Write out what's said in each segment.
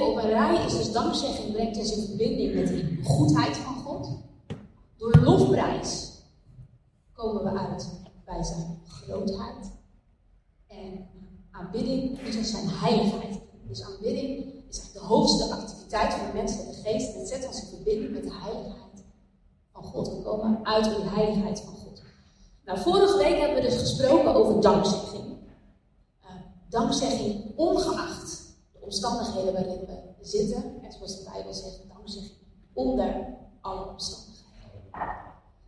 op een rij is dus dankzegging brengt ons in verbinding met de goedheid van God. Door lofprijs komen we uit bij zijn grootheid. En aanbidding is ons zijn heiligheid. Dus aanbidding is echt de hoogste activiteit van de menselijke geest. En het zet ons in verbinding met de heiligheid van God. We komen uit op de heiligheid van God. Nou, vorige week hebben we dus gesproken over dankzegging. Uh, dankzegging ongeacht omstandigheden waarin we zitten. En zoals de Bijbel zegt, dankzegging onder alle omstandigheden.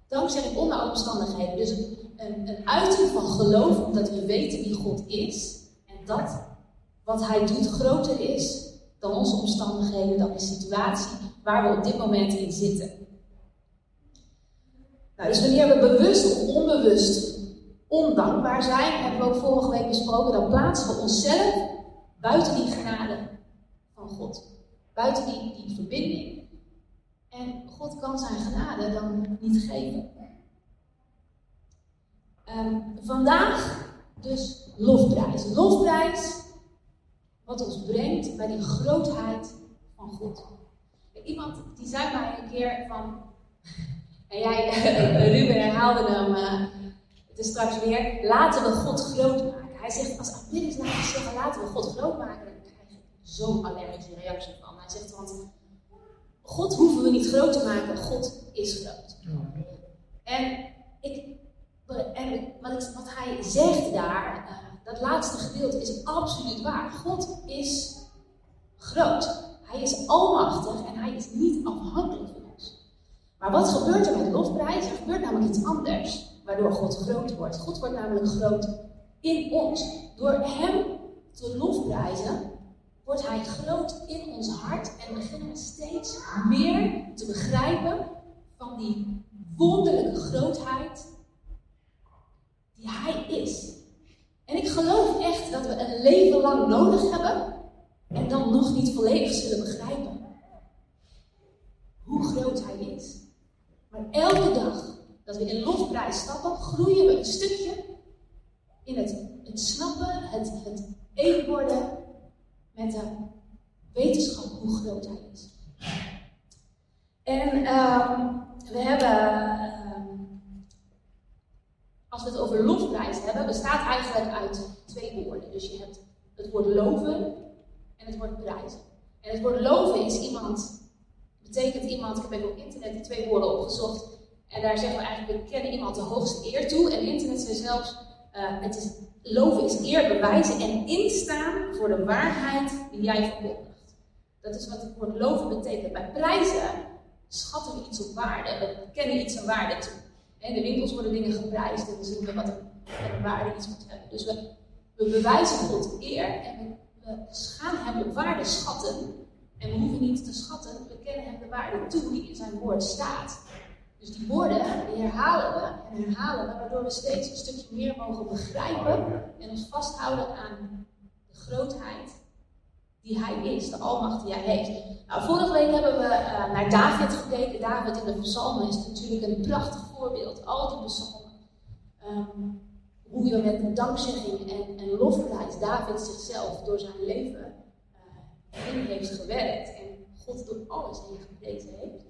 Dankzegging onder alle omstandigheden. Dus een, een uiting van geloof omdat we weten wie God is. En dat wat Hij doet groter is dan onze omstandigheden, dan de situatie waar we op dit moment in zitten. Nou, dus wanneer we bewust of onbewust ondankbaar zijn, hebben we ook vorige week besproken, dan plaatsen we onszelf buiten die genade van God. Buiten die, die verbinding. En God kan zijn genade dan niet geven. Um, vandaag dus lofprijs. Lofprijs wat ons brengt bij die grootheid van God. Iemand die zei mij een keer van, en jij, Ruben herhaalde hem uh, het is straks weer, laten we God groot maken. Hij zegt, als aanbiddingsleiders zeggen, laten we God groot maken, dan krijg je zo'n allergische reactie van. Hij zegt, want God hoeven we niet groot te maken, God is groot. En, ik, en wat, wat hij zegt daar, uh, dat laatste gedeelte is absoluut waar. God is groot. Hij is almachtig en hij is niet afhankelijk van ons. Maar wat gebeurt er met lofprijs? Er gebeurt namelijk iets anders, waardoor God groot wordt. God wordt namelijk groot in ons. Door Hem te lofprijzen, wordt Hij groot in ons hart en beginnen we steeds meer te begrijpen van die wonderlijke grootheid die Hij is. En ik geloof echt dat we een leven lang nodig hebben en dan nog niet volledig zullen begrijpen hoe groot Hij is. Maar elke dag dat we in lofprijs stappen, groeien we een stukje in het, het snappen, het, het één worden met de wetenschap hoe groot Hij is. En um, we hebben als we het over lofprijs hebben, bestaat eigenlijk uit twee woorden. Dus je hebt het woord loven en het woord prijzen. En het woord loven is iemand, betekent iemand, ik heb op internet die twee woorden opgezocht. En daar zeggen we eigenlijk, we kennen iemand de hoogste eer toe. En internet zegt zelfs, uh, het is, loven is eer bewijzen en instaan voor de waarheid die jij verkondigt. Dat is wat het woord loven betekent. Bij prijzen schatten we iets op waarde. We kennen iets een waarde toe. In de winkels worden dingen geprijsd en we zien wat een waarde iets moet hebben. Dus we, we bewijzen God eer en we, gaan hem op waarde schatten. En we hoeven niet te schatten, we kennen hem de waarde toe die in zijn woord staat. Dus die woorden, die herhalen we en herhalen we, waardoor we steeds een stukje meer mogen begrijpen en ons vasthouden aan de grootheid die hij is, de almacht die hij heeft. Nou, vorige week hebben we uh, naar David gekeken. David in de psalmen is natuurlijk een prachtig voorbeeld. Al die psalmen. Um, hoe je met dankzegging en, en David zichzelf door zijn leven in heeft gewerkt. En God door alles heen gebeten heeft.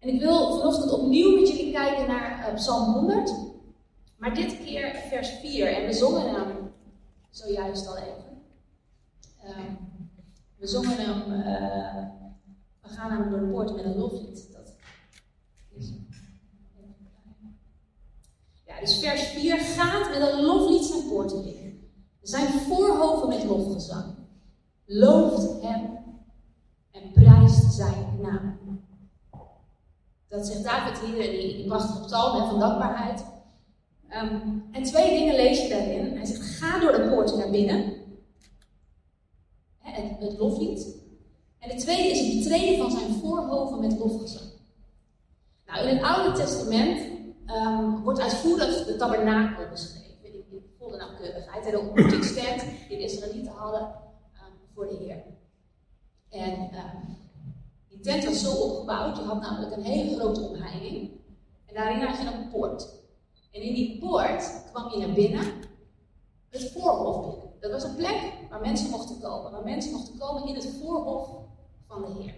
En ik wil vanochtend opnieuw met jullie kijken naar uh, Psalm 100. Maar dit keer vers 4. En we zongen hem zojuist al even. Um, we zongen hem, uh, we gaan hem door de poort met een loflied. Dat is ja, dus vers 4 gaat met een loflied zijn poorten binnen. Zijn voorhoven met lofgezang. Looft hem en prijst zijn naam. Dat zegt David hier in die, prachtige psalm van dankbaarheid. Um, en twee dingen lees je daarin. Hij zegt: ga door de poorten naar binnen het, het loflied. En de tweede is het betreden van zijn voorhoven met lofgezang. Nou, in het Oude Testament um, wordt uitvoerig de tabernakel beschreven. In volle nauwkeurigheid. En de ontmoetingstent die de Israëlieten hadden um, voor de Heer. En die tent was zo opgebouwd, je had namelijk een hele grote omheining. En daarin had je een poort. En in die poort kwam je naar binnen, het voorhof binnen. Dat was een plek waar mensen mochten komen. Waar mensen mochten komen in het voorhof van de Heer.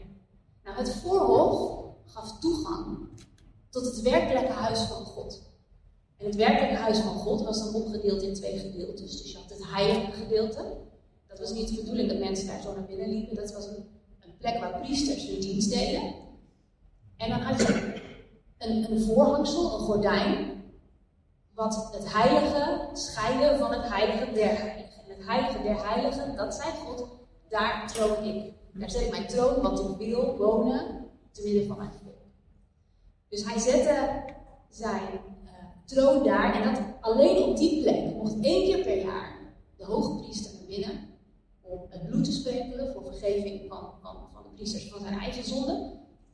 Nou, het voorhof gaf toegang tot het werkelijke huis van God. En het werkelijke huis van God was dan opgedeeld in twee gedeeltes. Dus je had het heilige gedeelte. Dat was niet de bedoeling dat mensen daar zo naar binnen liepen. Dat was een, een plek waar priesters hun dienst deden. En dan had je een, een voorhangsel, een gordijn, wat het heilige scheiden van het heilige der heiligen. En het heilige der heiligen, dat zei God, daar troon ik. Daar zet ik mijn troon, want ik wil wonen te midden van mijn volk. Dus hij zette zijn uh, troon daar en dat alleen op die plek mocht één keer per jaar de hoge priester naar binnen om het bloed te sprenkelen voor vergeving van, van zijn eigen zonde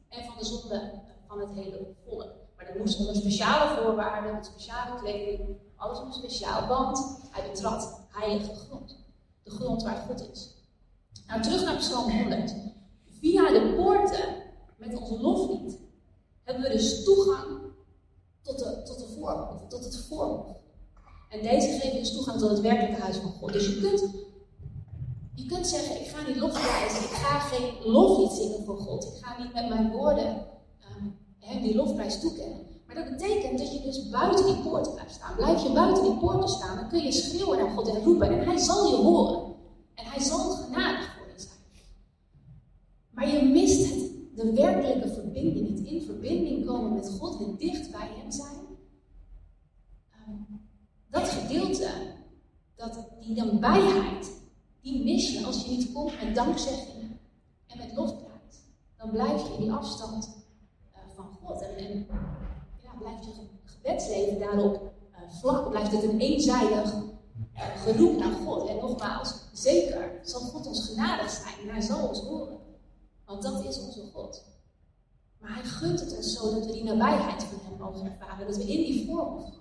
en van de zonde van het hele volk. Maar dat moest onder speciale voorwaarden, met speciale kleding, alles op speciaal, want hij betrad heilige grond. De grond waar God is. Nou, terug naar Psalm 100. Via de poorten met onze loflied hebben we dus toegang tot, de, tot, de voorhof, tot het voorhof. En deze geven dus toegang tot het werkelijke huis van God. Dus je kunt, je kunt zeggen, ik ga niet lofprijzen, ik ga geen loflied zingen voor God. Ik ga niet met mijn woorden um, die lofprijs toekennen. Maar dat betekent dat je dus buiten die poorten blijft staan. Blijf je buiten die poorten staan, dan kun je schreeuwen naar God en roepen. En hij zal je horen. En hij zal genadig voor je zijn. Maar je mist het, de werkelijke verbinding. Het in verbinding komen met God en dicht bij hem zijn. Um, dat gedeelte, dat, die nabijheid, die mis je als je niet komt met dankzeggingen en met lofprijs. Dan blijf je in die afstand uh, van God. En, en ja, blijft je gebedsleven daarop uh, vlak. Blijft het een eenzijdig uh, naar God. En nogmaals, zeker zal God ons genadig zijn en hij zal ons horen. Want dat is onze God. Maar hij gunt het ons zo dat we die nabijheid van hem mogen ervaren. Dat we in die komen.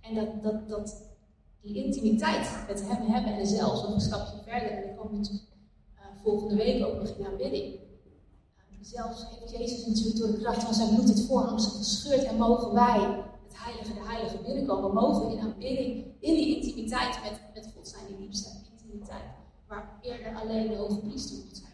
En dat, dat, dat die intimiteit met hem hebben. En zelfs nog een stapje verder. En ik kom uh, volgende week ook nog in aanbidding. Uh, zelfs heeft Jezus natuurlijk door de kracht van zijn bloed het voorhangsel gescheurd. En mogen wij, het heilige, de heilige, binnenkomen. Mogen in aanbidding, in die intimiteit met, met God zijn, die liefste intimiteit. Waar eerder alleen de hoge priester mocht zijn.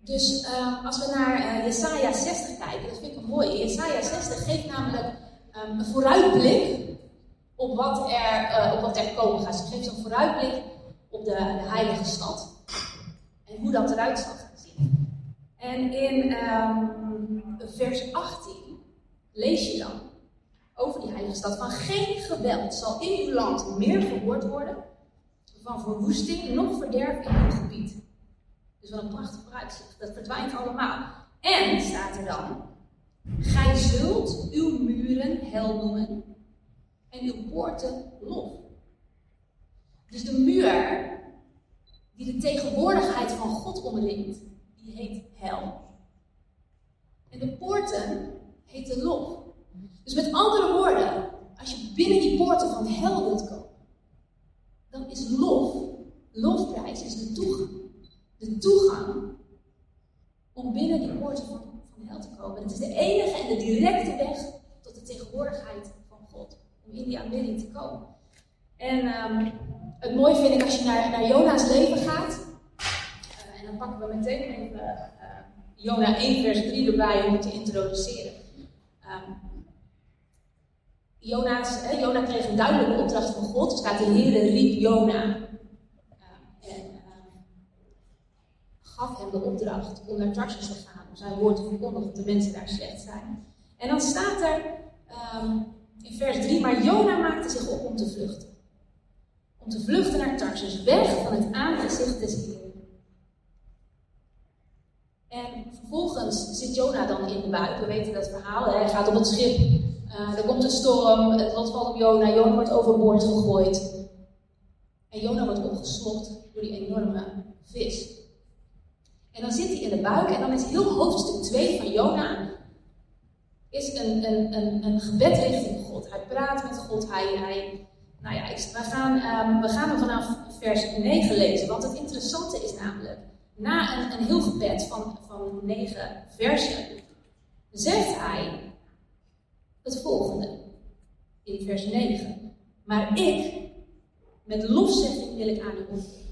Dus uh, als we naar Jesaja 60 kijken, dat vind ik een mooie. Jesaja 60 geeft namelijk um, een vooruitblik op wat, er, uh, op wat er komen gaat. Ze geeft een vooruitblik op de, heilige stad. En hoe dat eruit zal zien. En in um, vers 18 lees je dan over die heilige stad van geen geweld zal in uw land meer gehoord worden van verwoesting nog verderf in uw gebied. Dus wat een prachtig vooruitzicht. Dat verdwijnt allemaal. En, staat er dan, gij zult uw muren hel noemen en uw poorten lof. Dus de muur die de tegenwoordigheid van God omringt, die heet hel. En de poorten heten lof. Dus met andere woorden, als je binnen die poorten van hel wilt komen, dan is lof, lofprijs is de toegang de toegang om binnen die poorten van, te komen. Het is de enige en de directe weg tot de tegenwoordigheid van God. Om in die aanbidding te komen. En um, het mooie vind ik als je naar, naar Jona's leven gaat. Uh, en dan pakken we meteen even uh, Jona 1 vers 3 erbij om te introduceren. Um, Jona's, eh, Jona kreeg een duidelijke opdracht van God. Er staat de Heer riep Jona gaf hem de opdracht om naar Tarsus te gaan, om zijn woord te verkondigen, dat de mensen daar slecht zijn. En dan staat er um, in vers 3, maar Jona maakte zich op om te vluchten. Om te vluchten naar Tarsus, weg van het aangezicht des Heeren. En vervolgens zit Jona dan in de buik. We weten dat verhaal. Hij gaat op het schip. Uh, er komt een storm. Het lot valt op Jona. Jona wordt overboord gegooid. En Jona wordt opgeslokt door die enorme vis. En dan zit hij in de buik en dan is heel hoofdstuk 2 van Jona is een, een, een, een gebed richting God. Hij praat met God. Hij, hij, nou ja, we, gaan, um, we gaan hem vanaf vers 9 lezen. Want het interessante is namelijk, na een, een heel gebed van, van 9 versen, zegt hij het volgende in vers 9. Maar ik, met lofzegging wil ik aan u.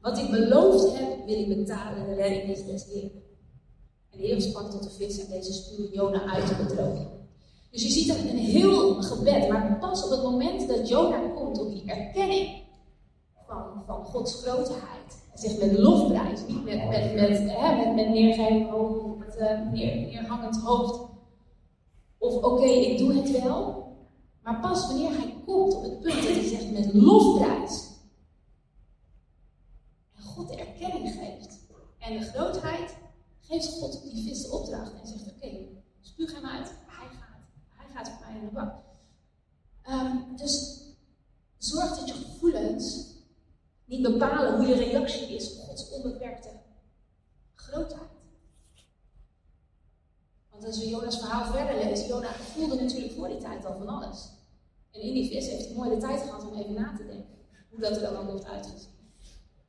Wat ik beloofd heb, wil ik betalen. De redding is des Heeren. En de Heer sprak tot de vis en deze stuurde Jona uit op het. Dus je ziet een heel gebed, maar pas op het moment dat Jona komt op die erkenning van, van Gods grootheid. Hij zegt met lofprijs, niet met, met, met, hè, met, met neergeven hoofd, met uh, neer, neerhangend hoofd. Of oké, ik doe het wel. Maar pas wanneer hij komt op het punt dat hij zegt met lofprijs. God de erkenning geeft. En de grootheid geeft God die vis de opdracht. En zegt oké, spuug hem uit. Hij gaat. Hij gaat voor mij aan de bak. Um, dus zorg dat je gevoelens niet bepalen hoe je reactie is op Gods onbeperkte grootheid. Want als we Jonas verhaal verder lezen, Jona voelde natuurlijk voor die tijd al van alles. En in die vis heeft hij mooi de tijd gehad om even na te denken hoe dat er dan ook heeft uitgezien.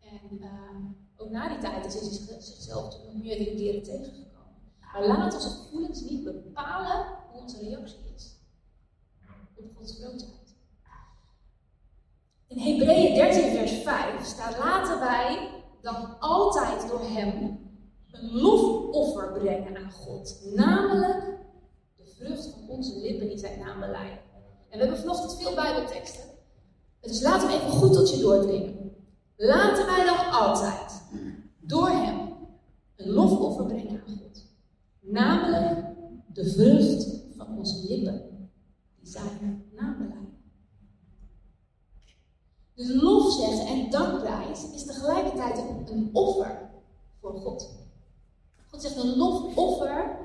En uh, ook na die tijd is hij zichzelf nog meerdere keren tegengekomen. Maar laat onze gevoelens niet bepalen hoe onze reactie is op Gods grootheid. In Hebreeën 13, vers 5 staat: Laten wij dan altijd door Hem een lofoffer brengen aan God, namelijk de vrucht van onze lippen die zijn naam beleiden. En we hebben vanochtend veel Bijbelteksten. Dus laten we even goed tot je doordringen. Laten wij dan altijd door Hem een lofoffer brengen aan God, namelijk de vrucht van onze lippen die zijn naam. Dus lof zeggen en dankprijs is tegelijkertijd een, offer voor God. God zegt een lofoffer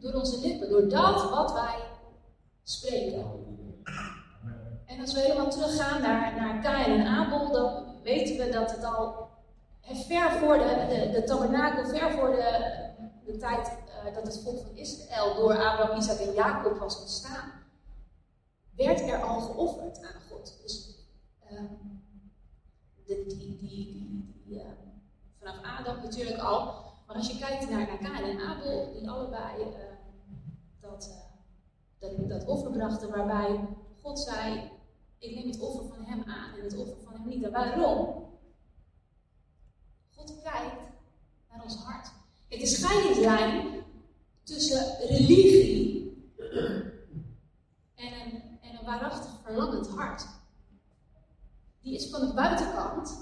door onze lippen, door dat wat wij spreken. En als we helemaal teruggaan naar, naar Kain en Abel, dan weten we dat het al ver voor de, de, tabernakel, ver voor de, de tijd uh, dat het volk van Israël door Abraham, Isaac en Jacob was ontstaan, werd er al geofferd aan God. Dus um, die, die, die, die uh, vanaf Adam natuurlijk al. Maar als je kijkt naar, naar Kain en Abel, die allebei uh, dat, uh, dat, dat offer brachten, waarbij God zei: Ik neem het offer van hem aan en het offer van hem niet. Waarom? God kijkt naar ons hart. Het is scheidingslijn tussen religie en een, en een waarachtig verlangend hart die is van de buitenkant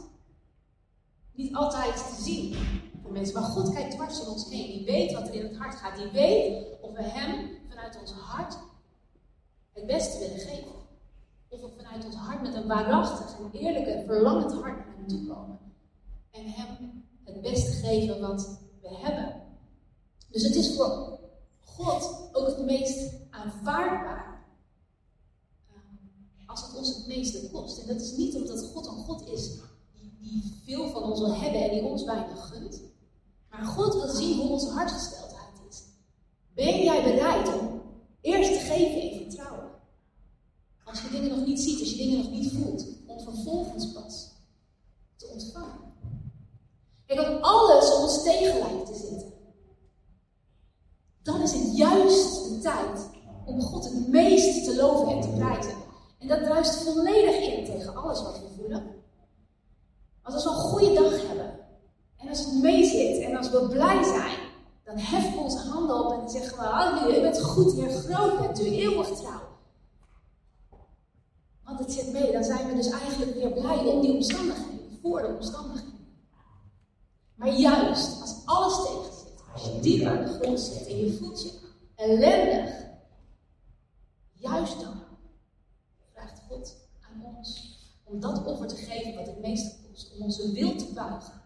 niet altijd te zien voor mensen. Maar God kijkt dwars om ons heen. Die weet wat er in het hart gaat. Die weet of we Hem vanuit ons hart het beste willen geven. Of we vanuit ons hart met een waarachtig en eerlijk en verlangend hart naar Hem toe komen. En Hem het beste geven wat we hebben. Dus het is voor God ook het meest aanvaardbaar als het ons het meeste kost. En dat is niet omdat God een God is die, die veel van ons wil hebben en die ons weinig gunt. Maar God wil zien hoe onze hartgesteldheid is. Ben jij bereid om eerst te geven in vertrouwen? Als je dingen nog niet ziet, als je dingen nog niet voelt, om vervolgens pas te ontvangen. Kijk, als alles om ons tegen lijkt te zitten, dan is het juist de tijd om God het meest te loven en te prijzen. En dat druist volledig in tegen alles wat we voelen. Als we een goede dag hebben, en als het meezit, en als we blij zijn, dan heffen we onze handen op en zeggen we, halleluja, u bent goed, Heer, groot bent u, eeuwig trouw. Want het zit mee, dan zijn we dus eigenlijk weer blij om die omstandigheden, voor de omstandigheden. Maar juist als alles tegen zit, als je diep aan de grond zit en je voelt je ellendig, juist dan om dat offer te geven wat het meeste kost. Om onze wil te buigen.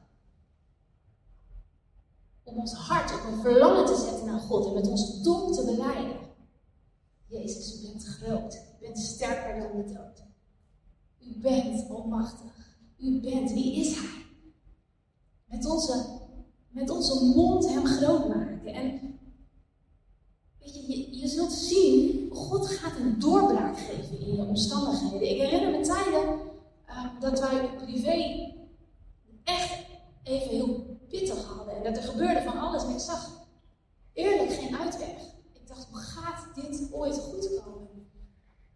Om ons hart op een verlangen te zetten naar God en met onze tong te beleiden. Jezus, u bent groot. Bent sterker dan de dood. U bent almachtig. U bent, wie is Hij? Met onze, met onze mond Hem groot maken. En weet je, je, zult zien, God gaat een doorbraak geven in je omstandigheden. Ik herinner me tijden Ehm, dat wij privé echt even heel pittig hadden. En dat er gebeurde van alles. En ik zag eerlijk geen uitweg. Ik dacht, hoe gaat dit ooit goed komen?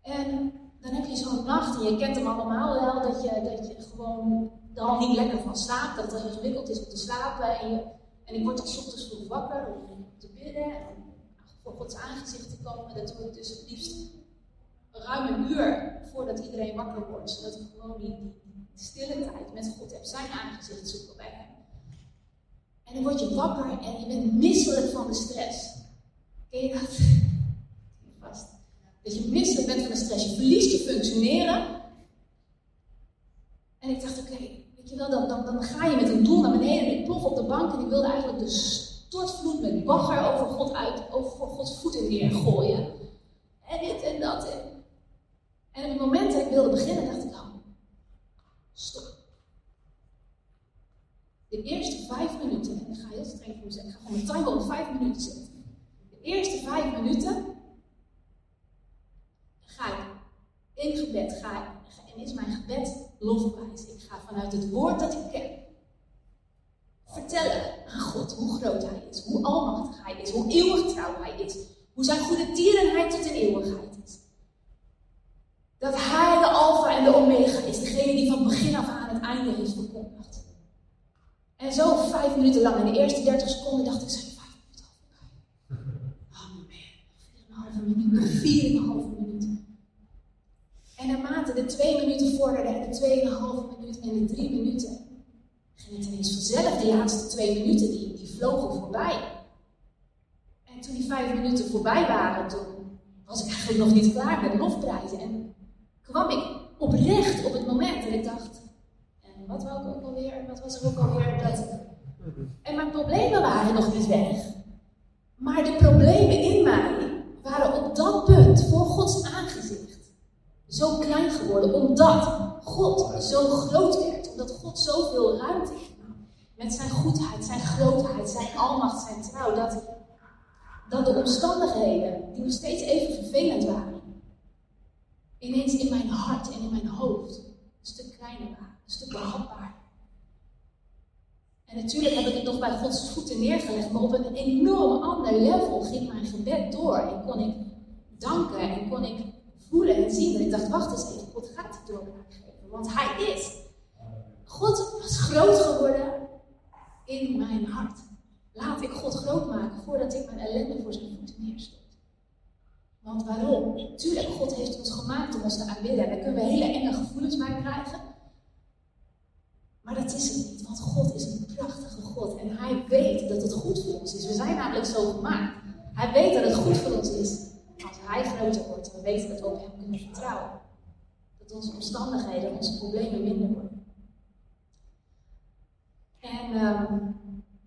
En dan heb je zo'n nacht, en je kent hem allemaal wel, dat je, dat je gewoon er niet lekker van slaapt, dat het ingewikkeld is om te slapen. En, en ik word dan ochtends vroeg wakker om te bidden en voor Gods aangezicht te komen. Dat doe ik dus het liefst ruim een uur voordat iedereen wakker wordt, zodat ik gewoon die, die, stille tijd met God heb, zijn aangezicht zoeken bij hem. En dan word je wakker en je bent misselijk van de stress. Ken je dat? Dat je misselijk bent van de stress. Je verliest je functioneren. En ik dacht, oké, weet je wel, dan, dan, dan ga je met een doel naar beneden en ik plof op de bank en ik wilde eigenlijk de stortvloed met bagger over God uit, over Gods voeten neergooien. En dit en dat. En, en op het moment dat ik wilde beginnen, dacht ik, oh, stop. De eerste vijf minuten, en ik ga heel streng voor zeggen, ik ga gewoon mijn timer op vijf minuten zetten. De eerste vijf minuten ga ik in gebed, ga ik en is mijn gebed lofprijs. Ik ga vanuit het woord dat ik ken vertellen aan God hoe groot Hij is, hoe almachtig Hij is, hoe eeuwig trouw Hij is, hoe zijn goede tierenheid tot in eeuwigheid is. Dat Hij de Alpha en de Omega is, degene die van begin af aan het einde heeft verkondigd. En zo vijf minuten lang, in de eerste dertig seconden dacht ik, zijn vijf minuten al voorbij. Oh man, vier en een halve minuut, vier en een halve minuut. En naarmate de twee minuten vorderden en de tweeënhalve minuut en de drie minuten, ging het ineens vanzelf. De laatste twee minuten, die, die vlogen voorbij. En toen die vijf minuten voorbij waren, toen was ik eigenlijk nog niet klaar met lofprijzen. En kwam ik oprecht op het moment dat ik dacht, en wat wou ik ook alweer, wat was er ook alweer, dat... En mijn problemen waren nog niet weg. Maar de problemen in mij waren op dat punt voor Gods aangezicht zo klein geworden, omdat God zo groot werd, omdat God zoveel ruimte nam. Met zijn goedheid, zijn grootheid, zijn almacht, zijn trouw, dat, dat de omstandigheden, die nog steeds even vervelend waren, ineens in mijn hart en in mijn hoofd een stuk kleiner waren, een stuk behapbaar. En natuurlijk heb ik het nog bij Gods voeten neergelegd, maar op een enorm ander level ging mijn gebed door en kon ik danken en kon ik voelen en zien. En ik dacht, wacht eens even, God gaat die doorbraak geven. Want Hij is. God was groot geworden in mijn hart. Laat ik God groot maken voordat ik mijn ellende voor zijn voeten neerstort. Want waarom? Tuurlijk, God heeft ons gemaakt om ons te aanbidden. En daar kunnen we hele enge gevoelens bij krijgen. Maar dat is het niet, want God is een prachtige God. En Hij weet dat het goed voor ons is. We zijn namelijk zo gemaakt. Hij weet dat het goed voor ons is als Hij groter wordt, we weten dat we op Hem kunnen vertrouwen. Dat onze omstandigheden, onze problemen minder worden. En, ehm,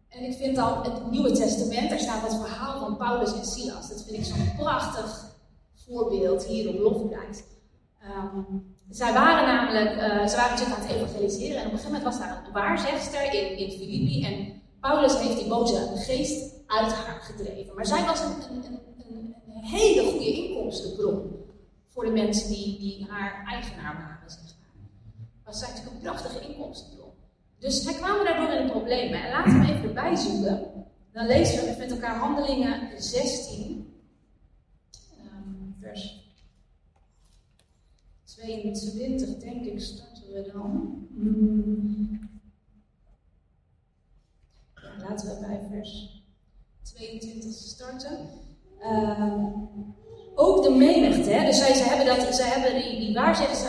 en ik vind dan het Nieuwe Testament, daar staat het verhaal van Paulus en Silas. Dat vind ik zo'n prachtig voorbeeld hier op Lofprijs. Um, zij waren namelijk, uh, ze waren natuurlijk aan het evangeliseren en op een gegeven moment was daar een waarzegster in, in Filippi en Paulus heeft die boze geest uit haar gedreven. Maar zij was een, hele goede inkomstenbron voor de mensen die, die haar eigenaar waren, zeg maar. Was natuurlijk een prachtige inkomstenbron. Dus zij kwamen daardoor in de problemen. En laten we even erbij zoeken. Dan lezen we met elkaar Handelingen 16, um, vers 22, denk ik, starten we dan. Laten we bij vers 22 starten. Ehm, ook de menigte, hè? dus zij, ze hebben, dat, ze hebben die, die waarzeggers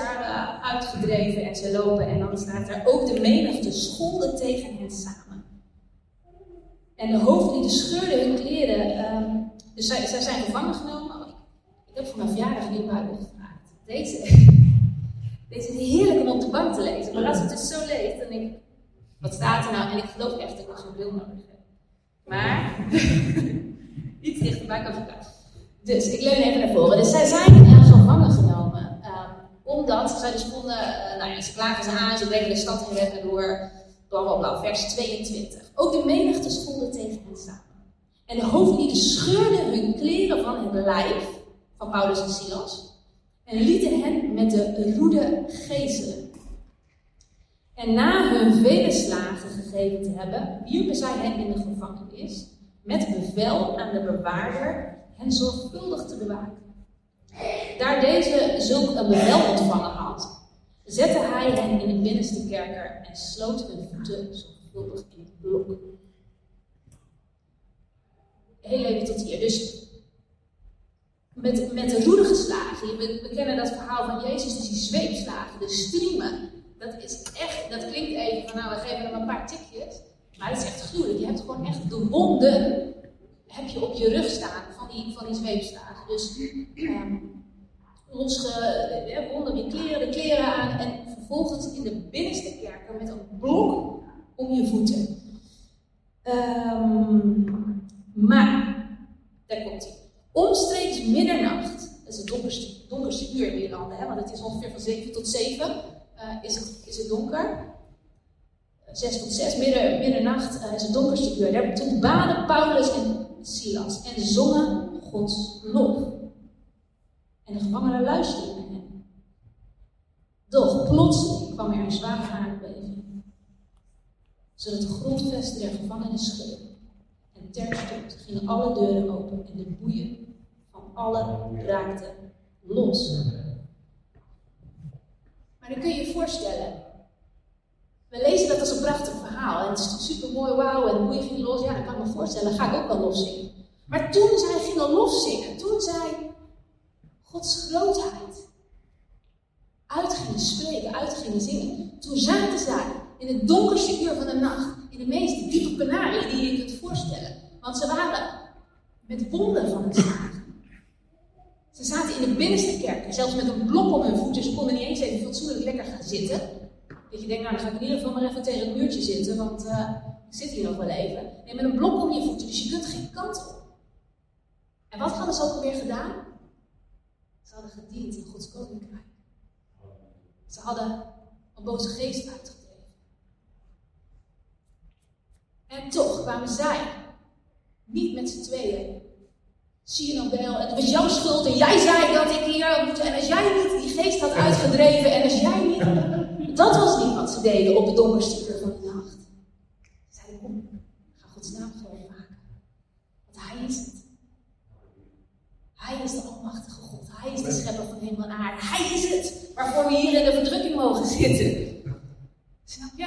uitgedreven en ze lopen en dan staat er ook de menigte scholden tegen hen samen. En de hoofdlieden scheurden hun kleren, ehm, dus zij, zij zijn gevangen genomen. Oh, ik heb voor mijn verjaardag een Bijbel gevraagd. Deze, deze is heerlijk om op de bank te lezen, maar als het dus zo leest, dan ik, wat staat er nou? En ik geloof echt dat ik zo'n bril nodig heb. Maar iets dichterbij kan verplaatsen. Dus ik leun even naar voren. Dus zij zijn uh, gevangen genomen. Um, omdat zij dus vonden, uh, nou ja, ze klagen ze aan, ze brengen de stad in weg door. Bla bla bla, vers 22. Ook de menigte stonden tegen hen samen. En de hoofdlieden scheurden hun kleren van het lijf van Paulus en Silas. En lieten hen met de roede gezelen. En na hun vele slagen gegeven te hebben, wierpen zij hen in de gevangenis met bevel aan de bewaarder hen zorgvuldig te bewaken. Daar deze zulk een bevel ontvangen had, zette hij hen in de binnenste kerker en sloot hun voeten zorgvuldig in het blok. Heel even tot hier. Dus met, met de roede geslagen. We, we kennen dat verhaal van Jezus, dus die zweepslagen, de striemen. Dat is echt, dat klinkt even van nou, we geven hem een paar tikjes. Maar het is echt gruwelijk. Je hebt gewoon echt de wonden heb je op je rug staan van die, van die zweepslagen. Dus um, losge, wonden je kleren, de kleren aan en vervolgens in de binnenste kerker met een blok om je voeten. Um, maar, daar komt hij. Omstreeks middernacht, dat is het donkerste, donkerste uur in Nederland, hè, want het is ongeveer van 7 tot 7, uh, eh, is, het, is het donker. 6 tot 6, midden, middernacht uh, is het donkerste uur. Daar, toen baden Paulus en Silas en zongen Gods lof. En de gevangenen luisterden naar hen. Doch plotseling kwam er een zware aardbeving, zodat de grondvesten der gevangenis schudden. En terstond gingen alle deuren open en de boeien van alle raakten los. Maar dan kun je je voorstellen, we lezen dat als een prachtig verhaal. En het is super mooi, wauw, en de boeien gingen los. Ja, dat kan ik me voorstellen, ga ik ook wel los zingen. Maar toen zij gingen los zingen, toen zij Gods grootheid uit gingen spreken, uit gingen zingen, toen zaten zij in het donkerste uur van de nacht, in de meest diepe penarie die je kunt voorstellen. Want ze waren met wonden van het slagen. Ze zaten in de binnenste kerk, zelfs met een blok om hun voeten. Ze konden niet eens even fatsoenlijk lekker gaan zitten. Dat je denkt, nou dan ga ik in ieder geval maar even tegen het muurtje zitten, want uh, ik zit hier nog wel even. Nee, met een blok om je voeten, dus je kunt geen kant op. En wat hadden ze ook alweer gedaan? Ze hadden gediend in Gods koninkrijk. Ze hadden een boze geest uitgedreven. En toch kwamen zij niet met z'n tweeën. Zie je nog wel, het was jouw schuld en jij zei dat ik hier moet. En als jij niet die geest had uitgedreven en als jij niet. Dat was niet wat ze deden op het donkerste uur van de nacht. Ze zeiden: Kom, ga Gods naam groot maken. Want Hij is het. Hij is de Almachtige God. Hij is de schepper van hemel en aarde. Hij is het waarvoor we hier in de verdrukking mogen zitten. Snap je?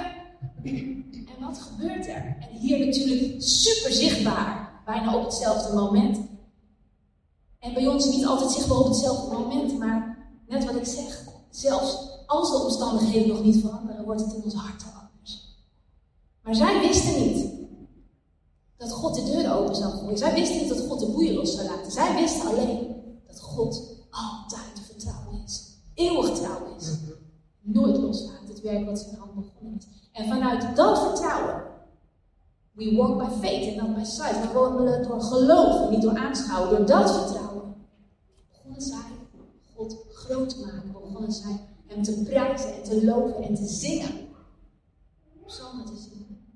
En wat gebeurt er? En hier natuurlijk super zichtbaar, bijna op hetzelfde moment. En bij ons niet altijd zichtbaar op hetzelfde moment, maar net wat ik zeg, zelfs als de omstandigheden nog niet veranderen, wordt het in ons hart anders. Maar zij wisten niet dat God de deuren open zou gooien. Zij wisten niet dat God de boeien los zou laten. Zij wisten alleen dat God altijd te vertrouwen is. Eeuwig trouw is. Nooit loslaat het werk wat zijn hand begonnen is. En vanuit dat vertrouwen, we walk by faith en not by sight. We wandelen door geloof niet door aanschouwen. Door dat vertrouwen begonnen zij God groot te maken. Begonnen zij hem te prijzen en te loven en te zingen. Psalmen te zingen.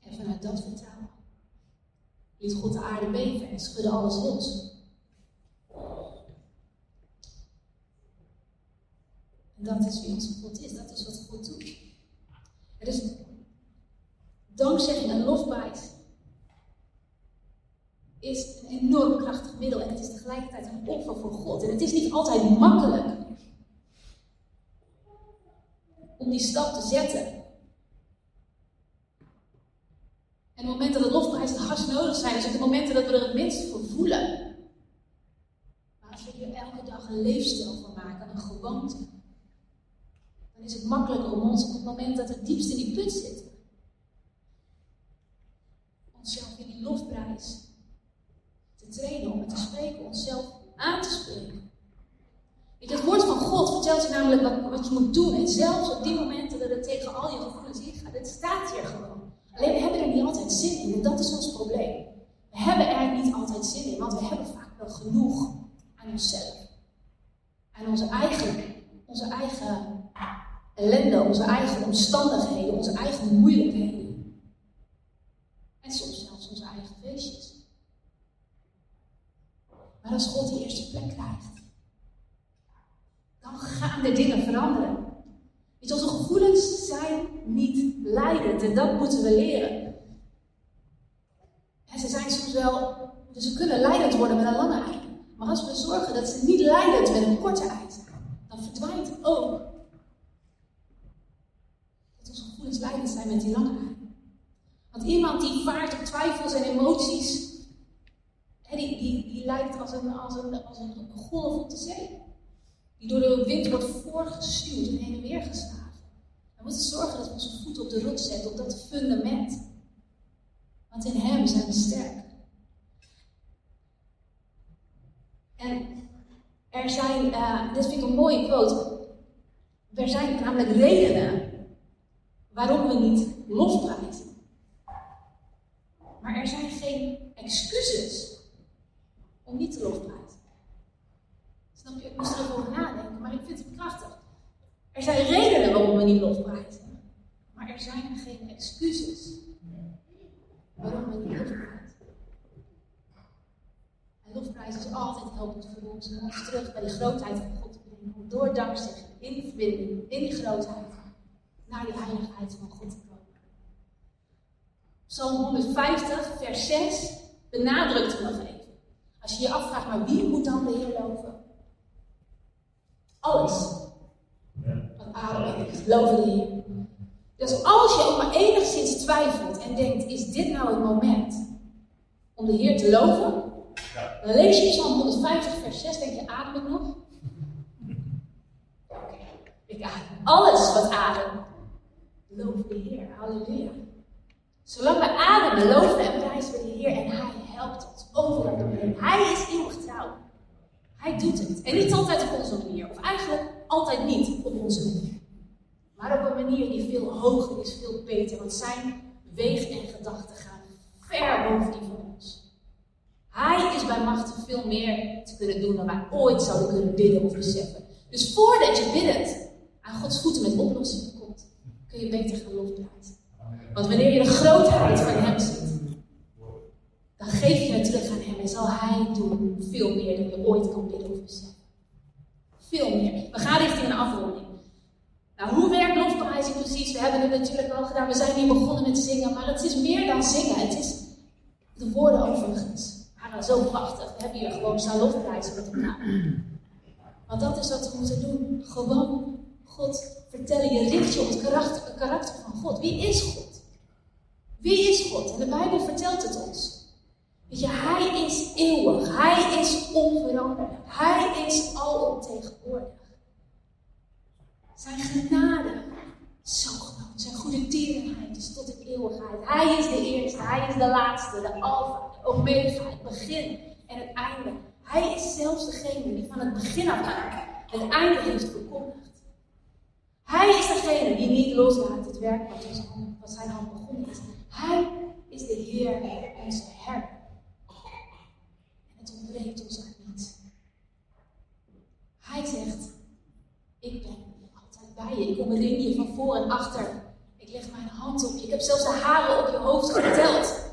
En vanuit dat vertrouwen liet God de aarde beven en schudde alles los. En dat is wie onze God is. Dat is wat God doet. Er is dankzegging en lofprijs is een enorm krachtig middel en het is tegelijkertijd een offer voor God. En het is niet altijd makkelijk om die stap te zetten. En de momenten dat lofprijs het hardst nodig zijn, ook de momenten dat we er het minst voor voelen. Maar als we hier elke dag een leefstijl van maken, een gewoonte, dan is het makkelijker om ons op het moment dat we diepst in die put zitten, onszelf in die lofprijs te trainen, om het te spreken, onszelf aan te spreken. Weet het woord van God vertelt je namelijk wat, wat je moet doen. En zelfs op die momenten dat het tegen al je gevoelens ingaat, het staat hier gewoon. Alleen we hebben er niet altijd zin in en dat is ons probleem. We hebben er niet altijd zin in, want we hebben vaak wel genoeg aan onszelf. Aan onze eigen, onze eigen ellende, onze eigen omstandigheden, onze eigen moeilijkheden. En soms zelfs onze eigen feestjes. Maar als God die eerste plek krijgt, dan gaan de dingen veranderen. Weet je, onze gevoelens zijn niet leidend en dat moeten we leren. En ze zijn soms wel, dus ze kunnen leidend worden met een lange ei. Maar als we zorgen dat ze niet leidend met een korte ei zijn, dan verdwijnt ook dat onze gevoelens leidend zijn met die lange ei. Want iemand die vaart op twijfels en emoties, die, die, die lijkt als een, als, een, als een golf op de zee. Die door de wind wordt voorgestuurd en heen en weer geslagen. We moeten zorgen dat we onze voet op de rots zetten, op dat fundament. Want in Hem zijn we sterk. En er zijn, uh, dit vind ik een mooie quote. Er zijn namelijk redenen waarom we niet lofprijzen. Maar er zijn geen excuses om niet te lofprijzen. Snap je? Ik moest erover nadenken, maar ik vind het krachtig. Er zijn redenen waarom we niet lofprijzen. Maar er zijn geen excuses waarom we niet lofprijzen. En lofprijs is altijd helpend voor ons om ons terug bij de grootheid van God te brengen. Om door dankzegging in die verbinding, in die grootheid, naar die heiligheid van God te komen. Psalm 150, vers 6 benadrukt het nog even. Als je je afvraagt, maar wie moet dan de Heer loven? Alles. Wat adem is, loven de Heer. Dus als je ook maar enigszins twijfelt en denkt, is dit nou het moment om de Heer te loven? Dan lees je Psalm 150, vers 6, denk je, adem ik nog? Oké, ik adem. Alles wat adem, loof de Heer. Halleluja. Zolang we ademen, loven en prijzen we de Heer en Hij helpt ons overal. Hij is eeuwig trouw. Hij doet het. En niet altijd op onze manier, of eigenlijk altijd niet op onze manier. Maar op een manier die veel hoger is, veel beter. Want zijn weeg en gedachten gaan ver boven die van ons. Hij is bij machten veel meer te kunnen doen dan wij ooit zouden kunnen bidden of beseffen. Dus voordat je biddend aan Gods voeten met oplossingen komt, kun je beter gaan lofprijzen. Want wanneer je de grootheid van Hem ziet, dan geef je het terug aan Hem en zal Hij doen veel meer dan je ooit kan bidden of beseffen. Veel meer. We gaan richting een afronding. Nou, hoe werkt lofprijzing precies? We hebben het natuurlijk al gedaan. We zijn hier begonnen met zingen, maar het is meer dan zingen. Het is de woorden overigens. Maar zo prachtig. We hebben hier gewoon staan lofprijzen met elkaar. Want dat is wat we moeten doen. Gewoon God vertellen. Je richt je op het karakter van God. Wie is God? Wie is God? En de Bijbel vertelt het ons. Weet je, Hij is eeuwig. Hij is onveranderlijk. Hij is alomtegenwoordig. Zijn genade, zo groot. Zijn goede tierenheid is tot in eeuwigheid. Hij is de eerste, hij is de laatste, de alfa, de omega, het begin en het einde. Hij is zelfs degene die van het begin af aan het einde heeft verkondigd. Hij is degene die niet loslaat het werk wat zijn hand begonnen is. Hij is de Heer, onze herder. En het ontbreekt ons aan niets. Hij zegt, ik ben bij je. Ik omring je van voor en achter. Ik leg mijn hand op je. Ik heb zelfs de haren op je hoofd geteld.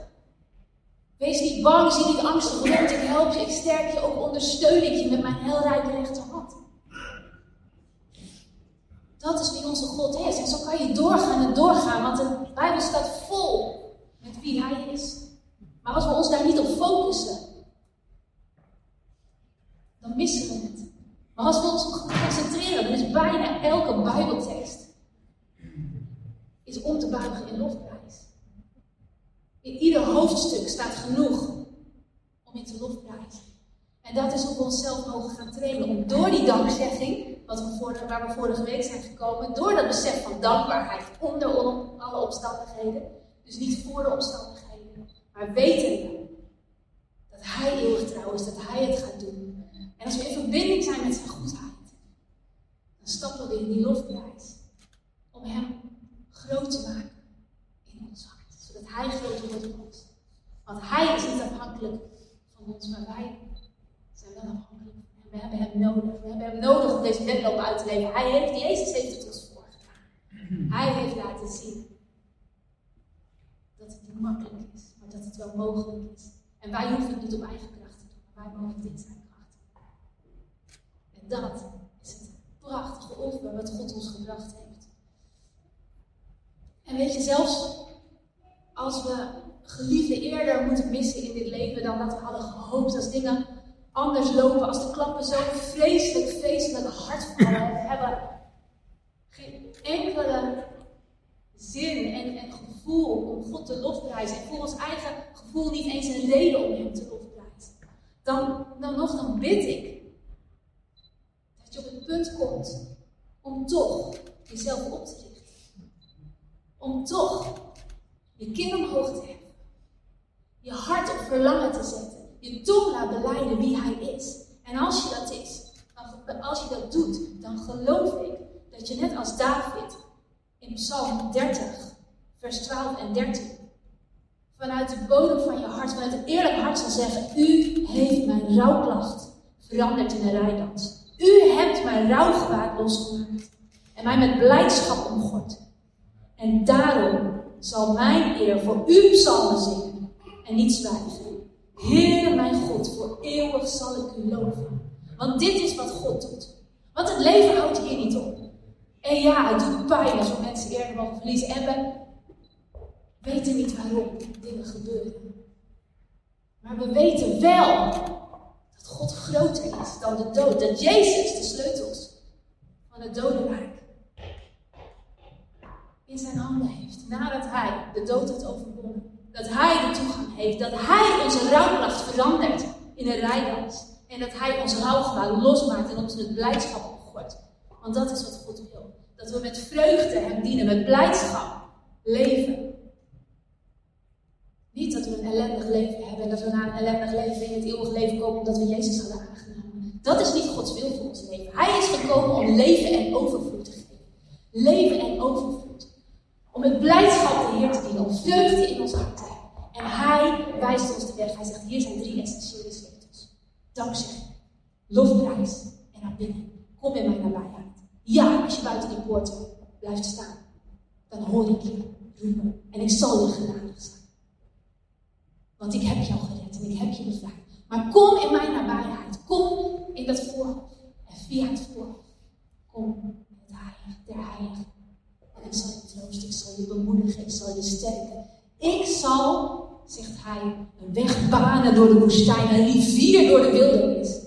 Wees niet bang, zie niet angstig rond. Ik help je, ik sterk je, ook ondersteun ik je met mijn heilrijke rechterhand. Dat is wie onze God is. En zo kan je doorgaan en doorgaan, want de Bijbel staat vol met wie Hij is. Maar als we ons daar niet op focussen, dan missen we het. Maar als we ons concentreren, dan is bijna elke Bijbeltekst is om te buigen in lofprijs. In ieder hoofdstuk staat genoeg om in te lofprijzen. En dat is we onszelf mogen gaan trainen. Om door die dankzegging, wat we waar we vorige week zijn gekomen, door dat besef van dankbaarheid onder alle omstandigheden, dus niet voor de omstandigheden, maar weten dat Hij eeuwig trouw is, dat Hij het gaat doen. En als we in verbinding zijn met zijn goedheid, dan stappen we in die lofprijs. Om hem groot te maken in ons hart. Zodat hij groter wordt in ons. Want hij is niet afhankelijk van ons, maar wij zijn wel afhankelijk. We hebben hem nodig. We hebben hem nodig om deze wedloop uit te leven. Hij heeft, Jezus heeft het ons voorgedaan. Hij heeft laten zien dat het niet makkelijk is, maar dat het wel mogelijk is. En wij hoeven het niet op eigen kracht te doen, maar wij mogen dit zijn dat is het prachtige offer wat God ons gebracht heeft. En weet je, zelfs als we geliefden eerder moeten missen in dit leven dan dat we hadden gehoopt, als dingen anders lopen, als de klappen zo vreselijk, vreselijk hard vallen. We hebben geen enkele zin en, en gevoel om God te lofprijzen. En voor ons eigen gevoel niet eens een reden om Hem te lofprijzen. Dan, dan nog, dan bid ik dat je op het punt komt om toch jezelf op te richten. Om toch je kin omhoog te hebben. Je hart op verlangen te zetten. Je tong laat beleiden wie Hij is. En als je dat is, als je dat doet, dan geloof ik dat je net als David in Psalm 30, vers 12 en 13, vanuit de bodem van je hart, vanuit het eerlijk hart zal zeggen: U heeft mijn rouwklacht veranderd in een rijdans. U hebt mijn rouwgewaad losgemaakt en mij met blijdschap omgord. En daarom zal mijn eer voor u psalmen zingen en niet zwijgen. Heer mijn God, voor eeuwig zal ik u loven. Want dit is wat God doet. Want het leven houdt hier niet op. En ja, het doet pijn als we mensen eerder mogen verliezen. En we weten niet waarom dingen gebeuren. Maar we weten wel dat God groter is dan de dood. Dat Jezus de sleutels van het dodenrijk in zijn handen heeft. Nadat hij de dood heeft overwonnen. Dat hij de toegang heeft. Dat hij onze rouwklacht verandert in een rijdans. En dat hij ons rouwgewaad losmaakt en ons met blijdschap opgooit. Want dat is wat God wil. Dat we met vreugde hem dienen, met blijdschap leven. Niet dat we een ellendig leven hebben en dat we na een ellendig leven in het eeuwige leven komen omdat we Jezus hadden aangenomen. Dat is niet Gods wil voor ons leven. Hij is gekomen om leven en overvloed te geven. Leven en overvloed. Om met blijdschap de Heer te dienen, om vreugde in ons hart te hebben. En Hij wijst ons de weg. Hij zegt: hier zijn drie essentiële sleutels. Dankzij, lofprijs en aanbidding. Kom in mijn nabijheid. Ja, als je buiten die poort blijft staan, dan hoor ik je roepen. En ik zal je genadig zijn. Want ik heb jou gered en ik heb je bevrijd. Maar kom in mijn nabijheid. Kom in dat voorhoofd. En via het voorhoofd. Kom in het heilige. En ik zal ik zal je bemoedigen, ik zal je sterken. Ik zal, zegt hij, een weg banen door de woestijn, een rivier door de wildernis.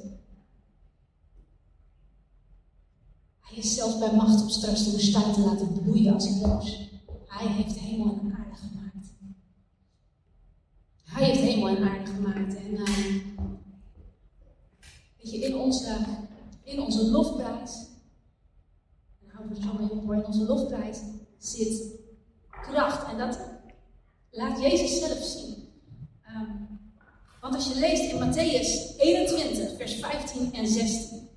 Hij is zelfs bij macht om straks de woestijn te laten bloeien als een roos. Hij heeft hemel en aarde gemaakt. Hij heeft hemel en aarde gemaakt. En uh, weet je, in onze, in onze lofprijs, en houden we zo mee op in onze lofprijs zit kracht. En dat laat Jezus zelf zien. Um, want als je leest in Matthäus 21, vers 15 en 16.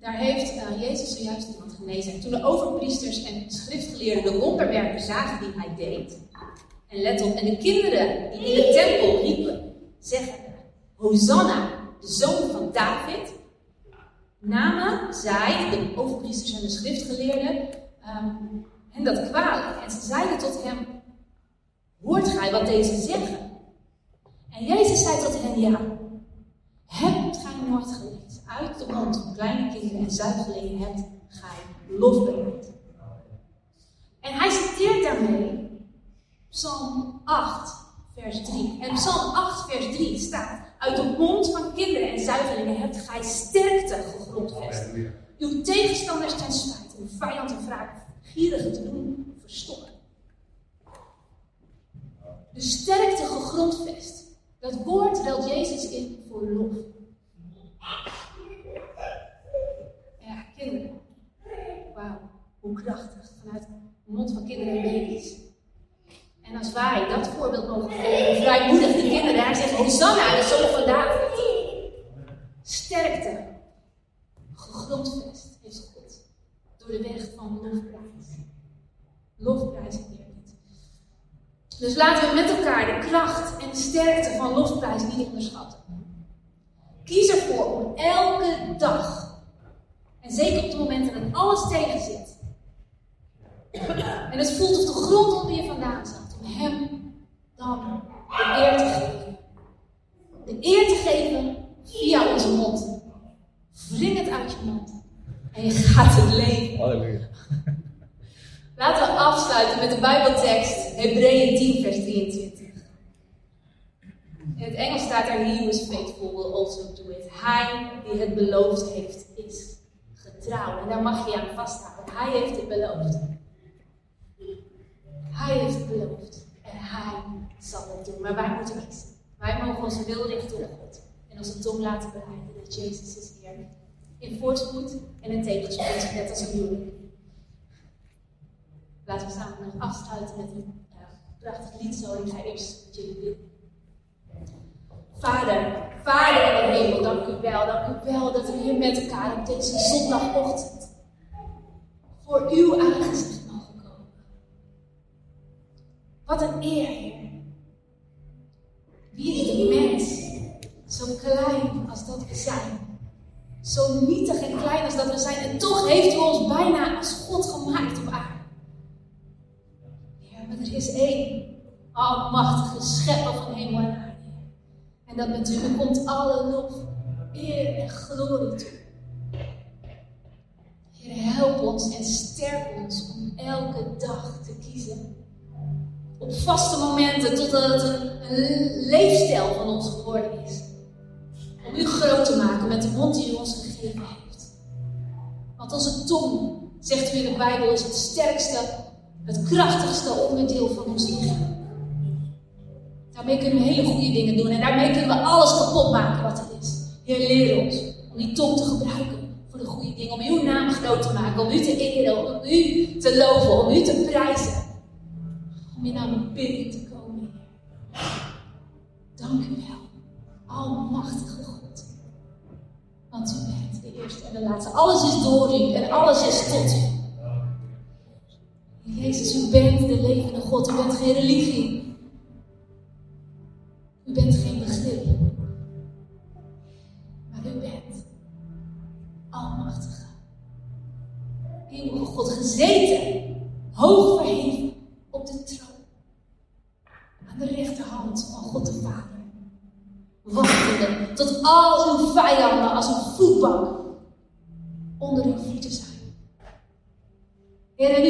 Daar heeft uh, Jezus zojuist iemand genezen. En toen de overpriesters en schriftgeleerden de wonderwerken zagen die hij deed. En let op, en de kinderen die in de tempel riepen, zeggen: Hosanna, de zoon van David. Namen zij, de overpriesters en de schriftgeleerden, um, hen dat kwalijk. En ze zeiden tot hem: Hoort gij wat deze zeggen? En Jezus zei tot hen: Ja, hebt gij nooit gelezen? uit de mond van kleine kinderen en zuigelingen hebt gij lofbereid. En hij citeert daarmee Psalm 8, vers 3. En Psalm 8, vers 3 staat: Uit de mond van kinderen en zuigelingen hebt gij sterkte gegrondvest. Uw tegenstanders ten spijt, uw vijand en wraak gierige te doen verstoppen. De sterkte gegrondvest. Dat woord ruilt Jezus in voor lof. kinderen. Wauw, hoe krachtig vanuit de mond van kinderen en baby's. En als wij dat voorbeeld mogen volgen, vrijmoedig die kinderen, hij zegt Hosanna, de zoon van David. Sterkte, gegrondvest heeft God door de weg van lofprijs. Lofprijs en. Dus laten we met elkaar de kracht en de sterkte van lofprijs niet onderschatten. Kies ervoor om elke dag en zeker op de momenten dat alles tegen zit. En het voelt of de grond onder je vandaan. Dan de eer te geven. De eer te geven via onze mond. Wring het uit je mond. En je gaat het leven. Halleluja. Laten we afsluiten met de Bijbeltekst Hebreeën 10, vers 23. In het Engels staat er: He who is faithful will also do it. Hij die het beloofd heeft, is getrouw. En daar mag je aan vasthouden. Hij heeft het beloofd. Hij heeft het beloofd. Hij zal het doen. Maar wij moeten kiezen. Wij mogen onze wil richten op God. En onze tong laten bereiden dat Jezus is hier. In voorspoed en in tegenspoed, net als een huwelijk. Laten we samen nog afsluiten met een uh, prachtig lied zo. Ik eerst met jullie bidden. Vader, Vader in de hemel, dank u wel. Dank u wel dat we hier met elkaar op deze zondagochtend voor uw aangezicht. Wat een eer, Heer. Wie is de mens, zo klein als dat we zijn? Zo nietig en klein als dat we zijn. En toch heeft u ons bijna als God gemaakt op aarde. Ja, maar er is één almachtige schepper van hemel en aarde. En dat u komt alle lof, eer en glorie toe. Heer, help ons en sterk ons om elke dag te kiezen. Op vaste momenten, totdat het een, leefstijl van ons geworden is. Om u groot te maken met de mond die u ons gegeven heeft. Want onze tong, zegt u in de Bijbel, is het sterkste, het krachtigste onderdeel van ons lichaam. Daarmee kunnen we hele goede dingen doen en daarmee kunnen we alles kapot maken wat er is. Heer, leer ons om die tong te gebruiken voor de goede dingen, om uw naam groot te maken, om u te eren, om u te loven, om u te prijzen. Om in naar binnen te komen. Dank u wel, Almachtige God. Want u bent de eerste en de laatste. Alles is door u en alles is tot u. Jezus, u bent de levende God. U bent geen religie.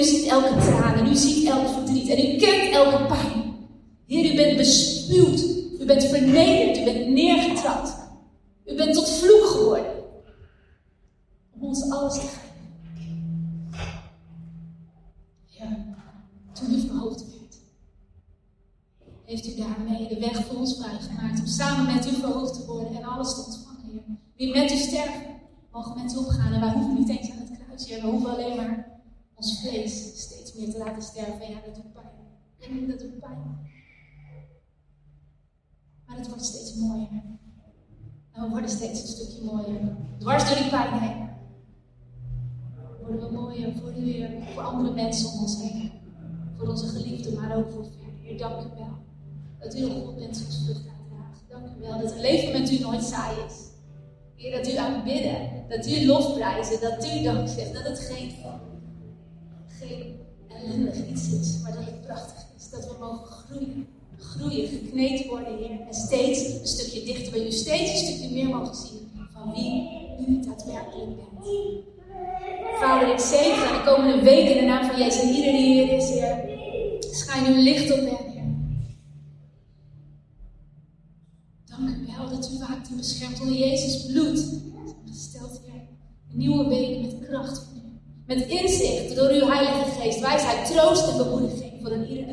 Ziet elke traan en u ziet elk verdriet en u kent elke pijn. Heer, u bent bespuwd, u bent vernederd, u bent neergetrapt. U bent tot vloek geworden. Om ons alles te geven. Ja, toen u verhoogd werd, heeft u daarmee de weg voor ons vrijgemaakt. Om samen met u verhoogd te worden en alles te ontvangen, Heer. Wie met u sterven, mogen u opgaan. En wij hoeven niet eens aan het kruis, Heer. We hoeven alleen maar ons vlees steeds meer te laten sterven. En ja, dat doet pijn. En dat doet pijn. Maar het wordt steeds mooier. En we worden steeds een stukje mooier. Dwars door die pijn heen. Worden we mooier voor u. Voor andere mensen om ons heen. Voor onze geliefden, maar ook voor verder. Heer, dank u wel. Dat u een God bent zoals vrucht uitdraagt. Dank u wel dat een leven met u nooit saai is. Heer, dat u aanbidden. Dat u lofprijzen. Dat u dank zegt. Dat het geen geen ellendig iets is, maar dat het prachtig is. Dat we mogen groeien. Groeien, gekneed worden, Heer. En steeds een stukje dichter bij u. Steeds een stukje meer mogen zien van wie u daadwerkelijk bent. Vader, ik zegen de komende week in de naam van Jezus. En ieder die hier is, Heer. Schijn uw licht op hen, Heer. Dank u wel dat u waakt en beschermt onder Jezus bloed. Gesteld, Heer. Een nieuwe week met kracht. Met inzicht door uw Heilige Geest, wijsheid, troost en bemoediging voor een ieder